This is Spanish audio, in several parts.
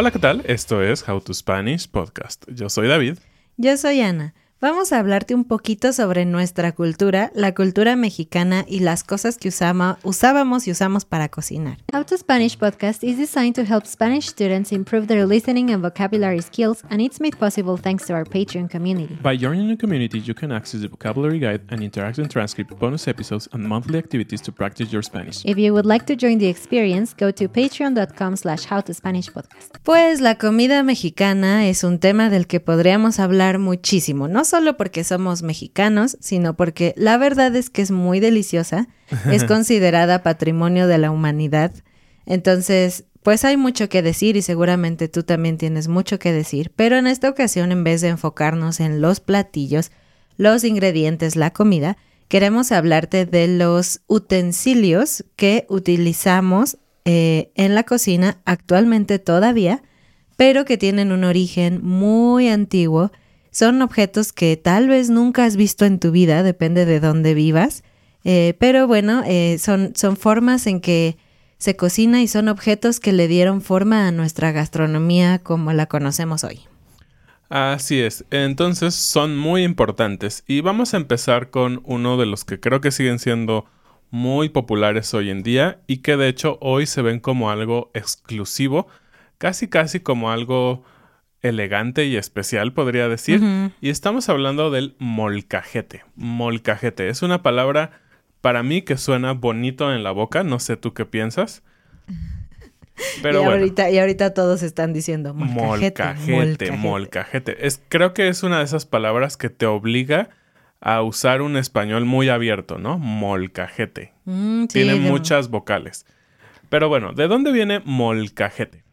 Hola, ¿qué tal? Esto es How to Spanish Podcast. Yo soy David. Yo soy Ana. Vamos a hablarte un poquito sobre nuestra cultura, la cultura mexicana y las cosas que usama, usábamos y usamos para cocinar. How to Spanish podcast is designed to help Spanish students improve their listening and vocabulary skills, and it's made possible thanks to our Patreon community. By joining the community, you can access the vocabulary guide and interactive transcript, bonus episodes, and monthly activities to practice your Spanish. If you would like to join the experience, go to patreon.com slash howtospanishpodcast. Pues la comida mexicana es un tema del que podríamos hablar muchísimo, no solo porque somos mexicanos, sino porque la verdad es que es muy deliciosa, es considerada patrimonio de la humanidad. Entonces, pues hay mucho que decir y seguramente tú también tienes mucho que decir, pero en esta ocasión en vez de enfocarnos en los platillos, los ingredientes, la comida, queremos hablarte de los utensilios que utilizamos eh, en la cocina actualmente todavía, pero que tienen un origen muy antiguo son objetos que tal vez nunca has visto en tu vida, depende de dónde vivas, eh, pero bueno, eh, son, son formas en que se cocina y son objetos que le dieron forma a nuestra gastronomía como la conocemos hoy. Así es, entonces son muy importantes. Y vamos a empezar con uno de los que creo que siguen siendo muy populares hoy en día y que de hecho hoy se ven como algo exclusivo, casi casi como algo elegante y especial, podría decir. Y estamos hablando del molcajete. Molcajete es una palabra para mí que suena bonito en la boca. No sé tú qué piensas. Pero y, ahorita, y ahorita todos están diciendo molcajete. Molcajete, molcajete. Es, creo que es una de esas palabras que te obliga a usar un español muy abierto, ¿no? Molcajete. Mm, Tiene muchas vocales. Pero bueno, ¿de dónde viene molcajete?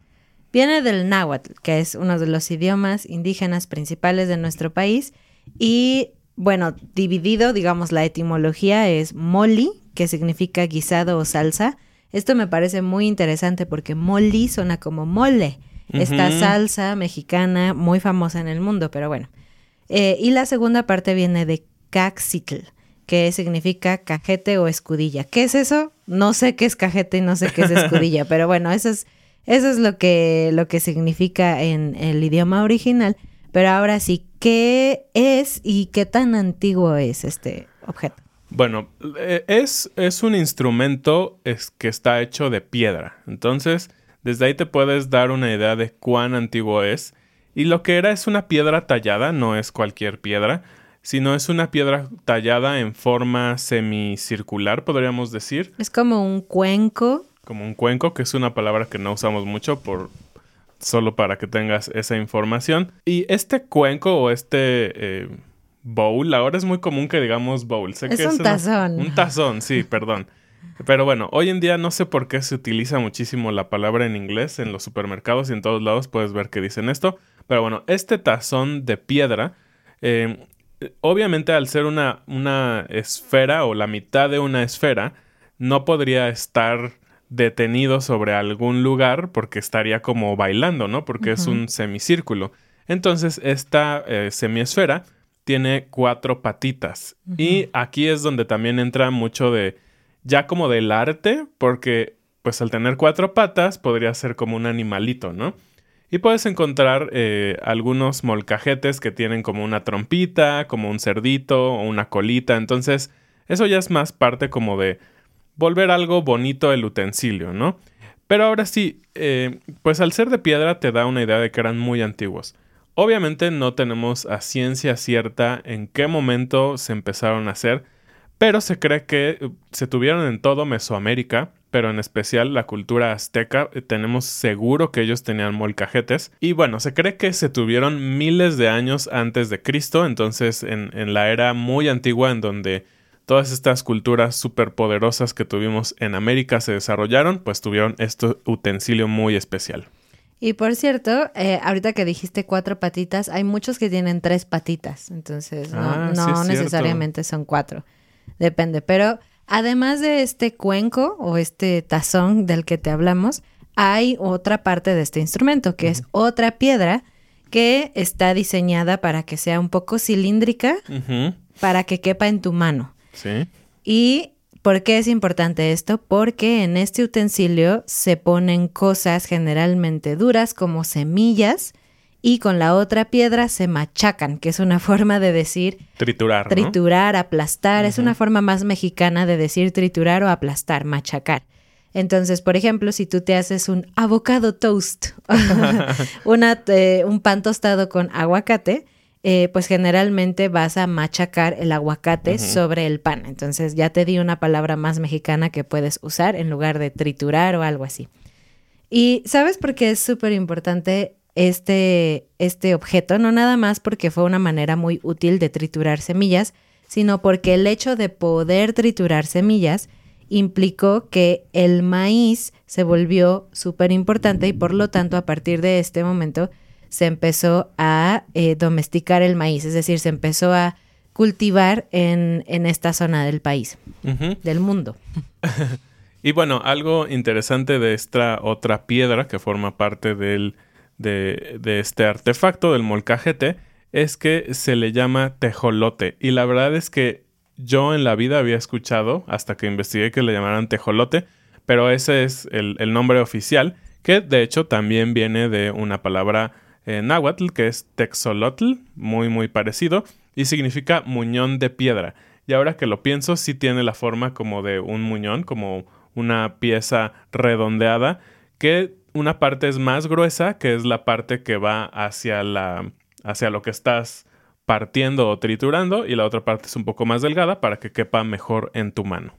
Viene del náhuatl, que es uno de los idiomas indígenas principales de nuestro país. Y bueno, dividido, digamos, la etimología es moli, que significa guisado o salsa. Esto me parece muy interesante porque moli suena como mole, esta salsa mexicana muy famosa en el mundo, pero bueno. Eh, y la segunda parte viene de caxitl, que significa cajete o escudilla. ¿Qué es eso? No sé qué es cajete y no sé qué es escudilla, pero bueno, eso es eso es lo que, lo que significa en el idioma original. Pero ahora sí, ¿qué es y qué tan antiguo es este objeto? Bueno, eh, es, es un instrumento es, que está hecho de piedra. Entonces, desde ahí te puedes dar una idea de cuán antiguo es. Y lo que era es una piedra tallada, no es cualquier piedra, sino es una piedra tallada en forma semicircular, podríamos decir. Es como un cuenco como un cuenco, que es una palabra que no usamos mucho por solo para que tengas esa información. Y este cuenco o este eh, bowl, ahora es muy común que digamos bowl. Sé es un tazón. un tazón, sí, perdón. Pero bueno, hoy en día no sé por qué se utiliza muchísimo la palabra en inglés en los supermercados y en todos lados puedes ver que dicen esto. Pero bueno, este tazón de piedra, eh, obviamente al ser una, una esfera o la mitad de una esfera, no podría estar detenido sobre algún lugar porque estaría como bailando, ¿no? Porque es un semicírculo. Entonces, esta eh, semiesfera tiene cuatro patitas. Y aquí es donde también entra mucho de, ya como del arte, porque pues al tener cuatro patas podría ser como un animalito, ¿no? Y puedes encontrar eh, algunos molcajetes que tienen como una trompita, como un cerdito o una colita. Entonces, eso ya es más parte como de volver algo bonito el utensilio, ¿no? Pero ahora sí, eh, pues al ser de piedra te da una idea de que eran muy antiguos. Obviamente no tenemos a ciencia cierta en qué momento se empezaron a hacer, pero se cree que eh, se tuvieron en todo Mesoamérica, pero en especial la cultura azteca, eh, tenemos seguro que ellos tenían molcajetes. Y bueno, se cree que se tuvieron miles de años antes de Cristo, entonces en, en la era muy antigua en donde todas estas culturas superpoderosas que tuvimos en América se desarrollaron, pues tuvieron este utensilio muy especial. Y por cierto, eh, ahorita que dijiste cuatro patitas, hay muchos que tienen tres patitas, entonces no, ah, necesariamente son cuatro, depende. Pero además de este cuenco o este tazón del que te hablamos, hay otra parte de este instrumento, que es otra piedra que está diseñada para que sea un poco cilíndrica, para que quepa en tu mano. Sí. ¿Y por qué es importante esto? Porque en este utensilio se ponen cosas generalmente duras como semillas y con la otra piedra se machacan, que es una forma de decir Triturar, ¿no? triturar, aplastar. Es una forma más mexicana de decir triturar o aplastar, machacar. Entonces, por ejemplo, si tú te haces un avocado toast, una, eh, un pan tostado con aguacate, eh, pues generalmente vas a machacar el aguacate sobre el pan. Entonces ya te di una palabra más mexicana que puedes usar en lugar de triturar o algo así. Y ¿sabes por qué es súper importante este, este objeto? No nada más porque fue una manera muy útil de triturar semillas, sino porque el hecho de poder triturar semillas implicó que el maíz se volvió súper importante y por lo tanto a partir de este momento se empezó a eh, domesticar el maíz, es decir, se empezó a cultivar en, en esta zona del país, del mundo. Y bueno, algo interesante de esta otra piedra que forma parte del, de, de este artefacto, del molcajete, es que se le llama tejolote. Y la verdad es que yo en la vida había escuchado, hasta que investigué que le llamaran tejolote, pero ese es el, el nombre oficial, que de hecho también viene de una palabra náhuatl, que es texolotl, muy muy parecido, y significa muñón de piedra. Y ahora que lo pienso, sí tiene la forma como de un muñón, como una pieza redondeada, que una parte es más gruesa, que es la parte que va hacia la hacia lo que estás partiendo o triturando, y la otra parte es un poco más delgada para que quepa mejor en tu mano.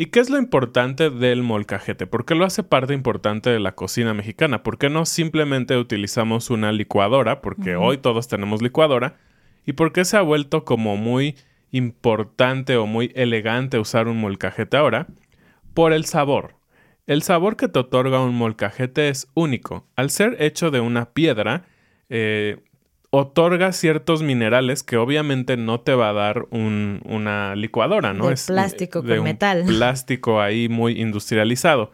¿Y qué es lo importante del molcajete? ¿Por qué lo hace parte importante de la cocina mexicana? ¿Por qué no simplemente utilizamos una licuadora? Porque hoy todos tenemos licuadora. ¿Y por qué se ha vuelto como muy importante o muy elegante usar un molcajete ahora? Por el sabor. El sabor que te otorga un molcajete es único. Al ser hecho de una piedra, eh, otorga ciertos minerales que obviamente no te va a dar un- una licuadora, ¿no? De eh, plástico de con un metal. Plástico ahí muy industrializado.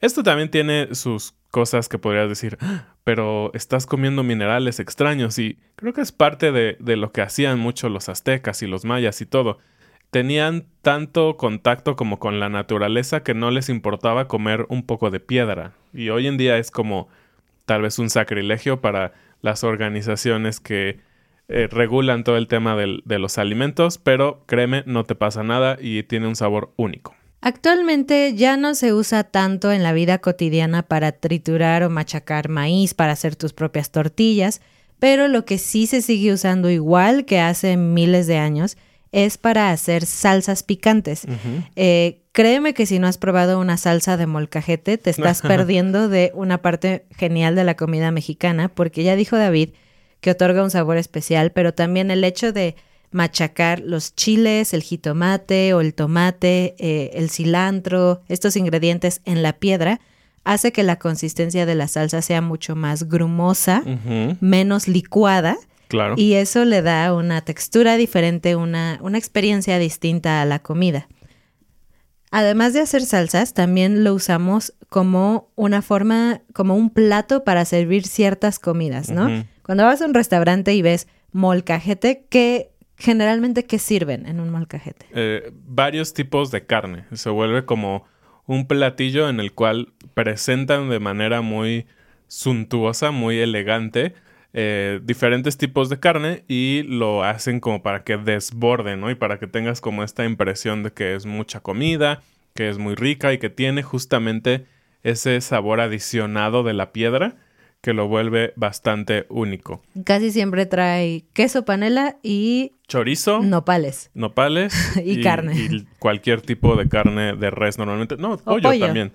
Esto también tiene sus cosas que podrías decir, "Ah, pero estás comiendo minerales extraños y creo que es parte de, de lo que hacían mucho los aztecas y los mayas y todo. Tenían tanto contacto como con la naturaleza que no les importaba comer un poco de piedra. Y hoy en día es como tal vez un sacrilegio para las organizaciones que eh, regulan todo el tema del- de los alimentos, pero créeme, no te pasa nada y tiene un sabor único. Actualmente ya no se usa tanto en la vida cotidiana para triturar o machacar maíz para hacer tus propias tortillas, pero lo que sí se sigue usando igual que hace miles de años es para hacer salsas picantes. Eh, créeme que si no has probado una salsa de molcajete, te estás perdiendo de una parte genial de la comida mexicana, porque ya dijo David que otorga un sabor especial, pero también el hecho de machacar los chiles, el jitomate o el tomate, eh, el cilantro, estos ingredientes en la piedra, hace que la consistencia de la salsa sea mucho más grumosa, menos licuada, claro. y eso le da una textura diferente, una, una experiencia distinta a la comida. Además de hacer salsas, también lo usamos como una forma, como un plato para servir ciertas comidas, ¿no? Cuando vas a un restaurante y ves molcajete, ¿qué generalmente qué sirven en un molcajete? Eh, varios tipos de carne. Se vuelve como un platillo en el cual presentan de manera muy suntuosa, muy elegante, eh, diferentes tipos de carne y lo hacen como para que desborde, ¿no? Y para que tengas como esta impresión de que es mucha comida, que es muy rica y que tiene justamente ese sabor adicionado de la piedra que lo vuelve bastante único. Casi siempre trae queso panela y Chorizo. nopales. nopales Y carne. y cualquier tipo de carne de res normalmente. No, pollo, pollo. también.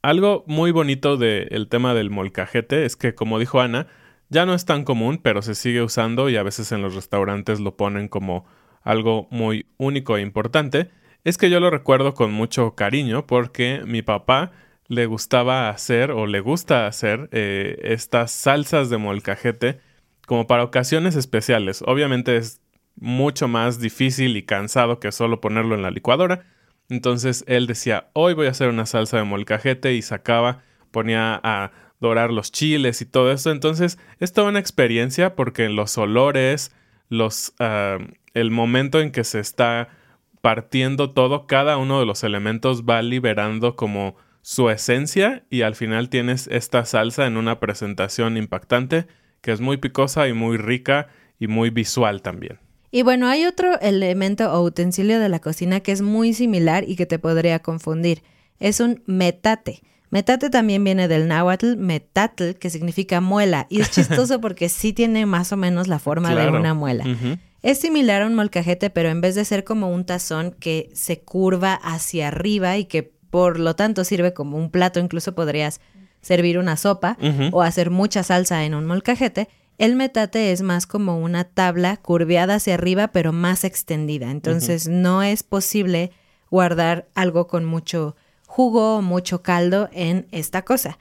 Algo muy bonito del tema del molcajete es que, como dijo Ana, ya no es tan común, pero se sigue usando y a veces en los restaurantes lo ponen como algo muy único e importante. Es que yo lo recuerdo con mucho cariño porque mi papá le gustaba hacer o le gusta hacer eh, estas salsas de molcajete como para ocasiones especiales. Obviamente es mucho más difícil y cansado que solo ponerlo en la licuadora, Entonces él decía, hoy voy a hacer una salsa de molcajete y sacaba, ponía a dorar los chiles y todo eso. Entonces es toda una experiencia porque los olores, los, ah, el momento en que se está partiendo todo, cada uno de los elementos va liberando como su esencia y al final tienes esta salsa en una presentación impactante que es muy picosa y muy rica y muy visual también. Y bueno, hay otro elemento o utensilio de la cocina que es muy similar y que te podría confundir. Es un metate. Metate también viene del náhuatl, metatl, que significa muela. Y es chistoso porque sí tiene más o menos la forma de una muela. Es similar a un molcajete, pero en vez de ser como un tazón que se curva hacia arriba y que por lo tanto sirve como un plato, incluso podrías servir una sopa o hacer mucha salsa en un molcajete el metate es más como una tabla curveada hacia arriba, pero más extendida. Entonces no es posible guardar algo con mucho jugo mucho caldo en esta cosa.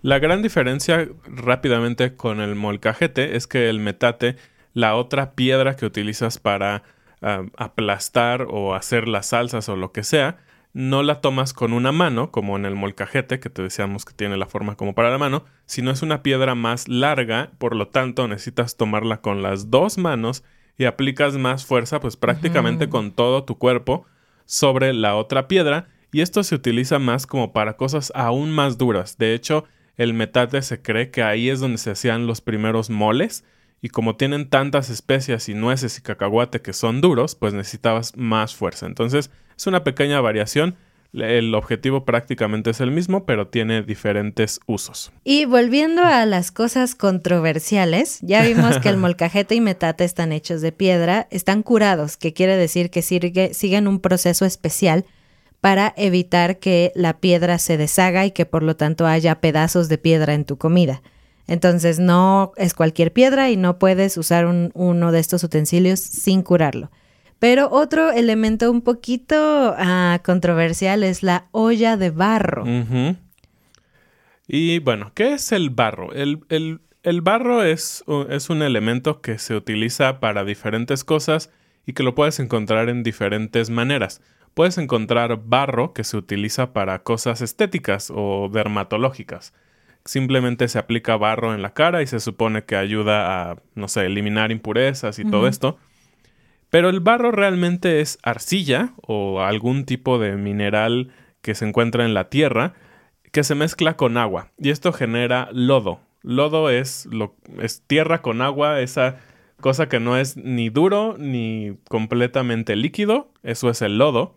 La gran diferencia rápidamente con el molcajete es que el metate, la otra piedra que utilizas para ah, aplastar o hacer las salsas o lo que sea, no la tomas con una mano, como en el molcajete, que te decíamos que tiene la forma como para la mano, sino es una piedra más larga, por lo tanto necesitas tomarla con las dos manos y aplicas más fuerza, pues prácticamente con todo tu cuerpo sobre la otra piedra, y esto se utiliza más como para cosas aún más duras. De hecho, el metate se cree que ahí es donde se hacían los primeros moles, y como tienen tantas especias y nueces y cacahuate que son duros, pues necesitabas más fuerza. Entonces, es una pequeña variación. El objetivo prácticamente es el mismo, pero tiene diferentes usos. Y volviendo a las cosas controversiales, ya vimos que el molcajete y metate están hechos de piedra, están curados, que quiere decir que siguen un proceso especial para evitar que la piedra se deshaga y que por lo tanto haya pedazos de piedra en tu comida. Entonces no es cualquier piedra y no puedes usar uno de estos utensilios sin curarlo. Pero otro elemento un poquito ah, controversial es la olla de barro. Y bueno, ¿qué es el barro? El, barro es, es, un elemento que se utiliza para diferentes cosas y que lo puedes encontrar en diferentes maneras. Puedes encontrar barro que se utiliza para cosas estéticas o dermatológicas. Simplemente se aplica barro en la cara y se supone que ayuda a, no sé, eliminar impurezas y todo esto. Pero el barro realmente es arcilla o algún tipo de mineral que se encuentra en la tierra que se mezcla con agua y esto genera lodo. Lodo es, lo, es tierra con agua, esa cosa que no es ni duro ni completamente líquido, eso es el lodo.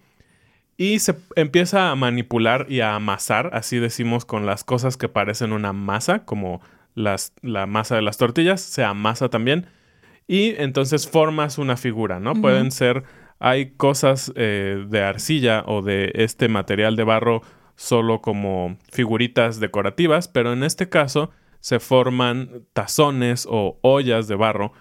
Y se empieza a manipular y a amasar, así decimos con las cosas que parecen una masa, como las, la masa de las tortillas, se amasa también y entonces formas una figura, ¿no? Pueden ser, hay cosas eh, de arcilla o de este material de barro solo como figuritas decorativas, pero en este caso se forman tazones o ollas de barro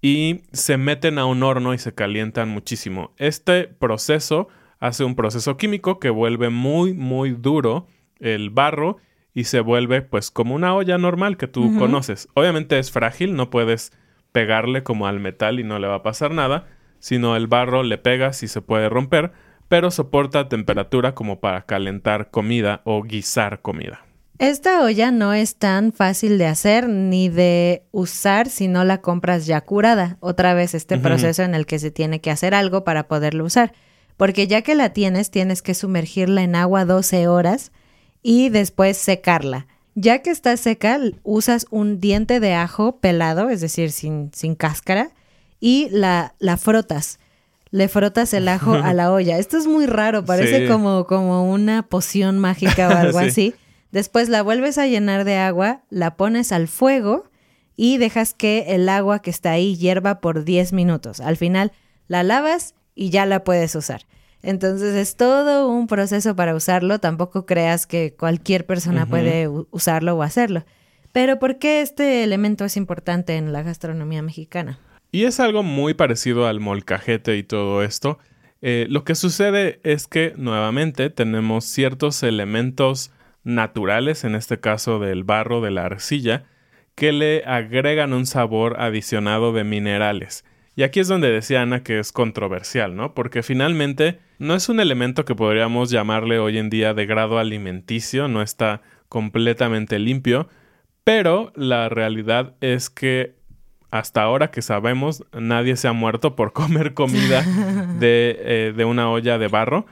y se meten a un horno y se calientan muchísimo. Este proceso hace un proceso químico que vuelve muy, muy duro el barro y se vuelve pues como una olla normal que tú conoces. Obviamente es frágil, no puedes pegarle como al metal y no le va a pasar nada, sino el barro le pega si se puede romper, pero soporta temperatura como para calentar comida o guisar comida. Esta olla no es tan fácil de hacer ni de usar si no la compras ya curada. Otra vez este proceso en el que se tiene que hacer algo para poderlo usar. Porque ya que la tienes, tienes que sumergirla en agua 12 horas y después secarla. Ya que está seca, usas un diente de ajo pelado, es decir, sin, sin cáscara, y la, la frotas. Le frotas el ajo a la olla. Esto es muy raro, parece como, como una poción mágica o algo así. Después la vuelves a llenar de agua, la pones al fuego y dejas que el agua que está ahí hierva por 10 minutos. Al final la lavas y ya la puedes usar. Entonces es todo un proceso para usarlo. Tampoco creas que cualquier persona puede usarlo o hacerlo. Pero ¿por qué este elemento es importante en la gastronomía mexicana? Y es algo muy parecido al molcajete y todo esto. Eh, lo que sucede es que nuevamente tenemos ciertos elementos naturales, en este caso del barro, de la arcilla, que le agregan un sabor adicionado de minerales. Y aquí es donde decía Ana que es controversial, ¿no? Porque finalmente no es un elemento que podríamos llamarle hoy en día de grado alimenticio, no está completamente limpio, pero la realidad es que hasta ahora que sabemos nadie se ha muerto por comer comida de, eh, de una olla de barro.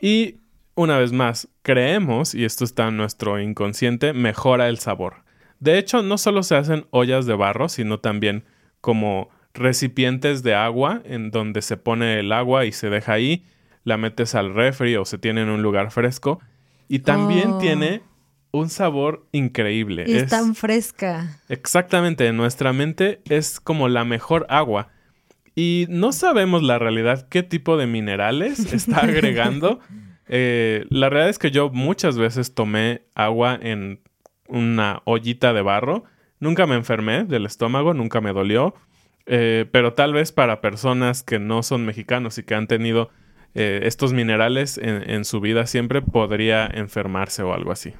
Y una vez más, creemos, y esto está en nuestro inconsciente, mejora el sabor. De hecho, no solo se hacen ollas de barro, sino también como recipientes de agua en donde se pone el agua y se deja ahí, la metes al refri o se tiene en un lugar fresco y también Oh. tiene un sabor increíble. Y es tan fresca. Exactamente, en nuestra mente es como la mejor agua. Y no sabemos la realidad qué tipo de minerales está agregando. Eh, la realidad es que yo muchas veces tomé agua en una ollita de barro. Nunca me enfermé del estómago, nunca me dolió. Eh, pero tal vez para personas que no son mexicanos y que han tenido eh, estos minerales en, en su vida siempre podría enfermarse o algo así.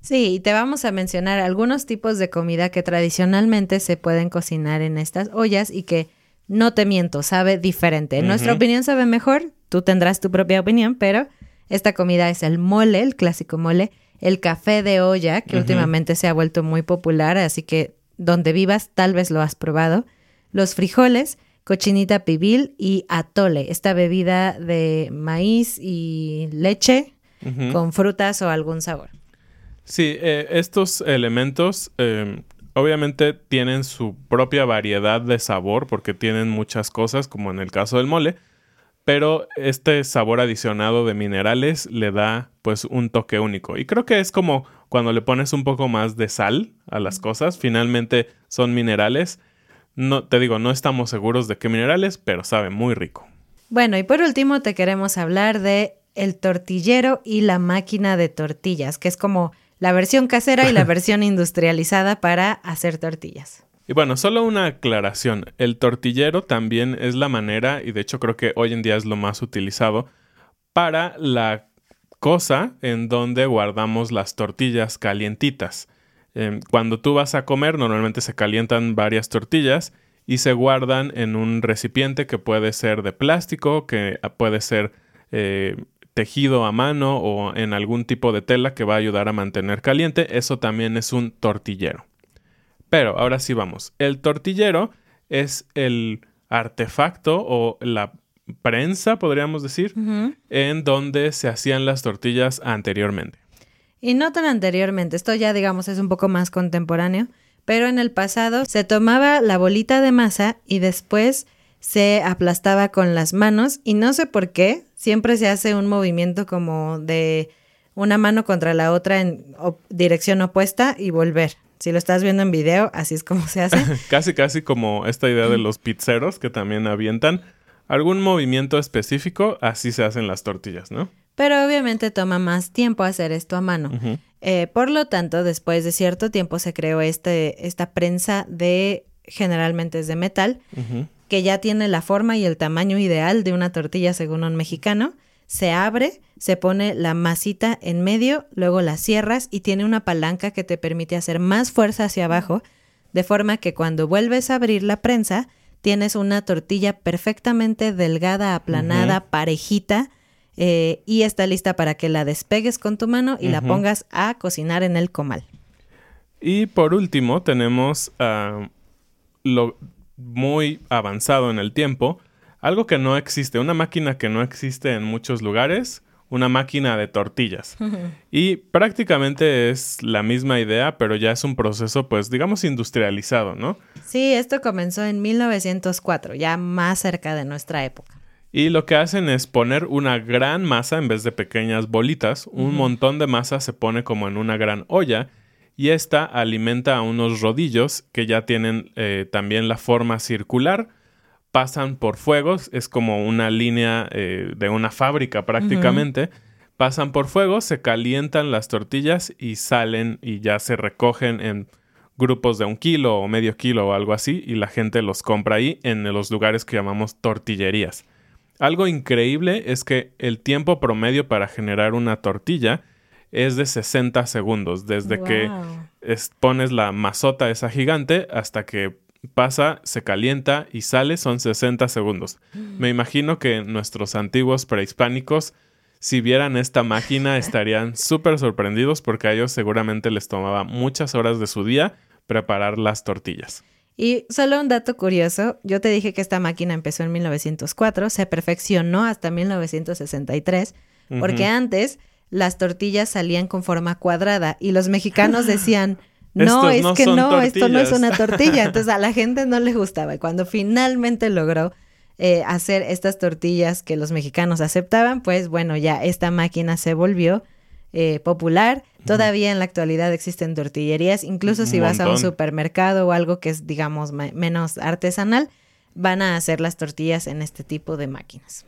Sí, y te vamos a mencionar algunos tipos de comida que tradicionalmente se pueden cocinar en estas ollas y que, no te miento, sabe diferente. En nuestra opinión sabe mejor, tú tendrás tu propia opinión, pero esta comida es el mole, el clásico mole, el café de olla, que últimamente se ha vuelto muy popular, así que donde vivas tal vez lo has probado, los frijoles, cochinita pibil y atole, esta bebida de maíz y leche con frutas o algún sabor. Sí, eh, estos elementos eh, obviamente tienen su propia variedad de sabor porque tienen muchas cosas, como en el caso del mole, pero este sabor adicionado de minerales le da pues un toque único. Y creo que es como cuando le pones un poco más de sal a las cosas, finalmente son minerales. No, te digo, no estamos seguros de qué minerales, pero sabe muy rico. Bueno, y por último te queremos hablar de el tortillero y la máquina de tortillas, que es como la versión casera y la versión industrializada para hacer tortillas. Y bueno, solo una aclaración. El tortillero también es la manera, y de hecho creo que hoy en día es lo más utilizado, para la cosa en donde guardamos las tortillas calientitas. Eh, cuando tú vas a comer, normalmente se calientan varias tortillas y se guardan en un recipiente que puede ser de plástico, que puede ser eh, tejido a mano o en algún tipo de tela que va a ayudar a mantener caliente. Eso también es un tortillero. Pero ahora sí vamos. El tortillero es el artefacto o la prensa, podríamos decir, en donde se hacían las tortillas anteriormente. Y no tan anteriormente, esto ya digamos es un poco más contemporáneo, pero en el pasado se tomaba la bolita de masa y después se aplastaba con las manos y no sé por qué, siempre se hace un movimiento como de una mano contra la otra en dirección opuesta y volver. Si lo estás viendo en video, así es como se hace. Casi, casi como esta idea de los pizzeros que también avientan algún movimiento específico, así se hacen las tortillas, ¿no? Pero obviamente toma más tiempo hacer esto a mano. Eh, por lo tanto, después de cierto tiempo se creó este, esta prensa de, generalmente es de metal, que ya tiene la forma y el tamaño ideal de una tortilla según un mexicano. Se abre, se pone la masita en medio, luego la cierras y tiene una palanca que te permite hacer más fuerza hacia abajo, de forma que cuando vuelves a abrir la prensa, tienes una tortilla perfectamente delgada, aplanada, parejita, eh, y está lista para que la despegues con tu mano y la pongas a cocinar en el comal. Y por último tenemos ah, lo muy avanzado en el tiempo, algo que no existe, una máquina que no existe en muchos lugares, una máquina de tortillas. y prácticamente es la misma idea, pero ya es un proceso, pues digamos, industrializado, ¿no? Sí, esto comenzó en 1904, ya más cerca de nuestra época. Y lo que hacen es poner una gran masa en vez de pequeñas bolitas. Un montón de masa se pone como en una gran olla y esta alimenta a unos rodillos que ya tienen eh, también la forma circular. Pasan por fuegos, es como una línea eh, de una fábrica prácticamente. Pasan por fuego, se calientan las tortillas y salen y ya se recogen en grupos de un kilo o medio kilo o algo así y la gente los compra ahí en los lugares que llamamos tortillerías. Algo increíble es que el tiempo promedio para generar una tortilla es de 60 segundos, desde que es- pones la mazota esa gigante hasta que pasa, se calienta y sale, son 60 segundos. Me imagino que nuestros antiguos prehispánicos, si vieran esta máquina, estarían súper sorprendidos porque a ellos seguramente les tomaba muchas horas de su día preparar las tortillas. Y solo un dato curioso, yo te dije que esta máquina empezó en 1904, se perfeccionó hasta 1963, porque antes las tortillas salían con forma cuadrada y los mexicanos decían, no, es que no, esto no es una tortilla. Entonces a la gente no le gustaba. Y cuando finalmente logró eh, hacer estas tortillas que los mexicanos aceptaban, pues bueno, ya esta máquina se volvió eh, popular. Todavía en la actualidad existen tortillerías, incluso si vas a un supermercado o algo que es, digamos, menos artesanal, van a hacer las tortillas en este tipo de máquinas.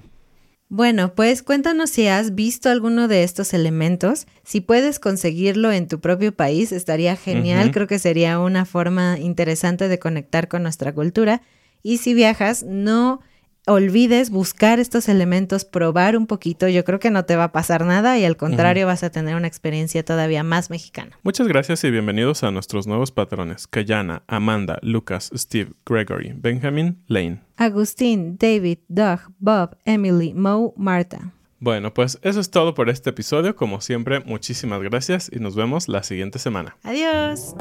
Bueno, pues cuéntanos si has visto alguno de estos elementos. Si puedes conseguirlo en tu propio país, estaría genial. Creo que sería una forma interesante de conectar con nuestra cultura. Y si viajas, no olvides buscar estos elementos, probar un poquito. Yo creo que no te va a pasar nada y al contrario vas a tener una experiencia todavía más mexicana. Muchas gracias y bienvenidos a nuestros nuevos patrones. Kayana, Amanda, Lucas, Steve, Gregory, Benjamin, Lane. Agustín, David, Doug, Bob, Emily, Mo, Marta. Bueno, pues eso es todo por este episodio. Como siempre, muchísimas gracias y nos vemos la siguiente semana. Adiós.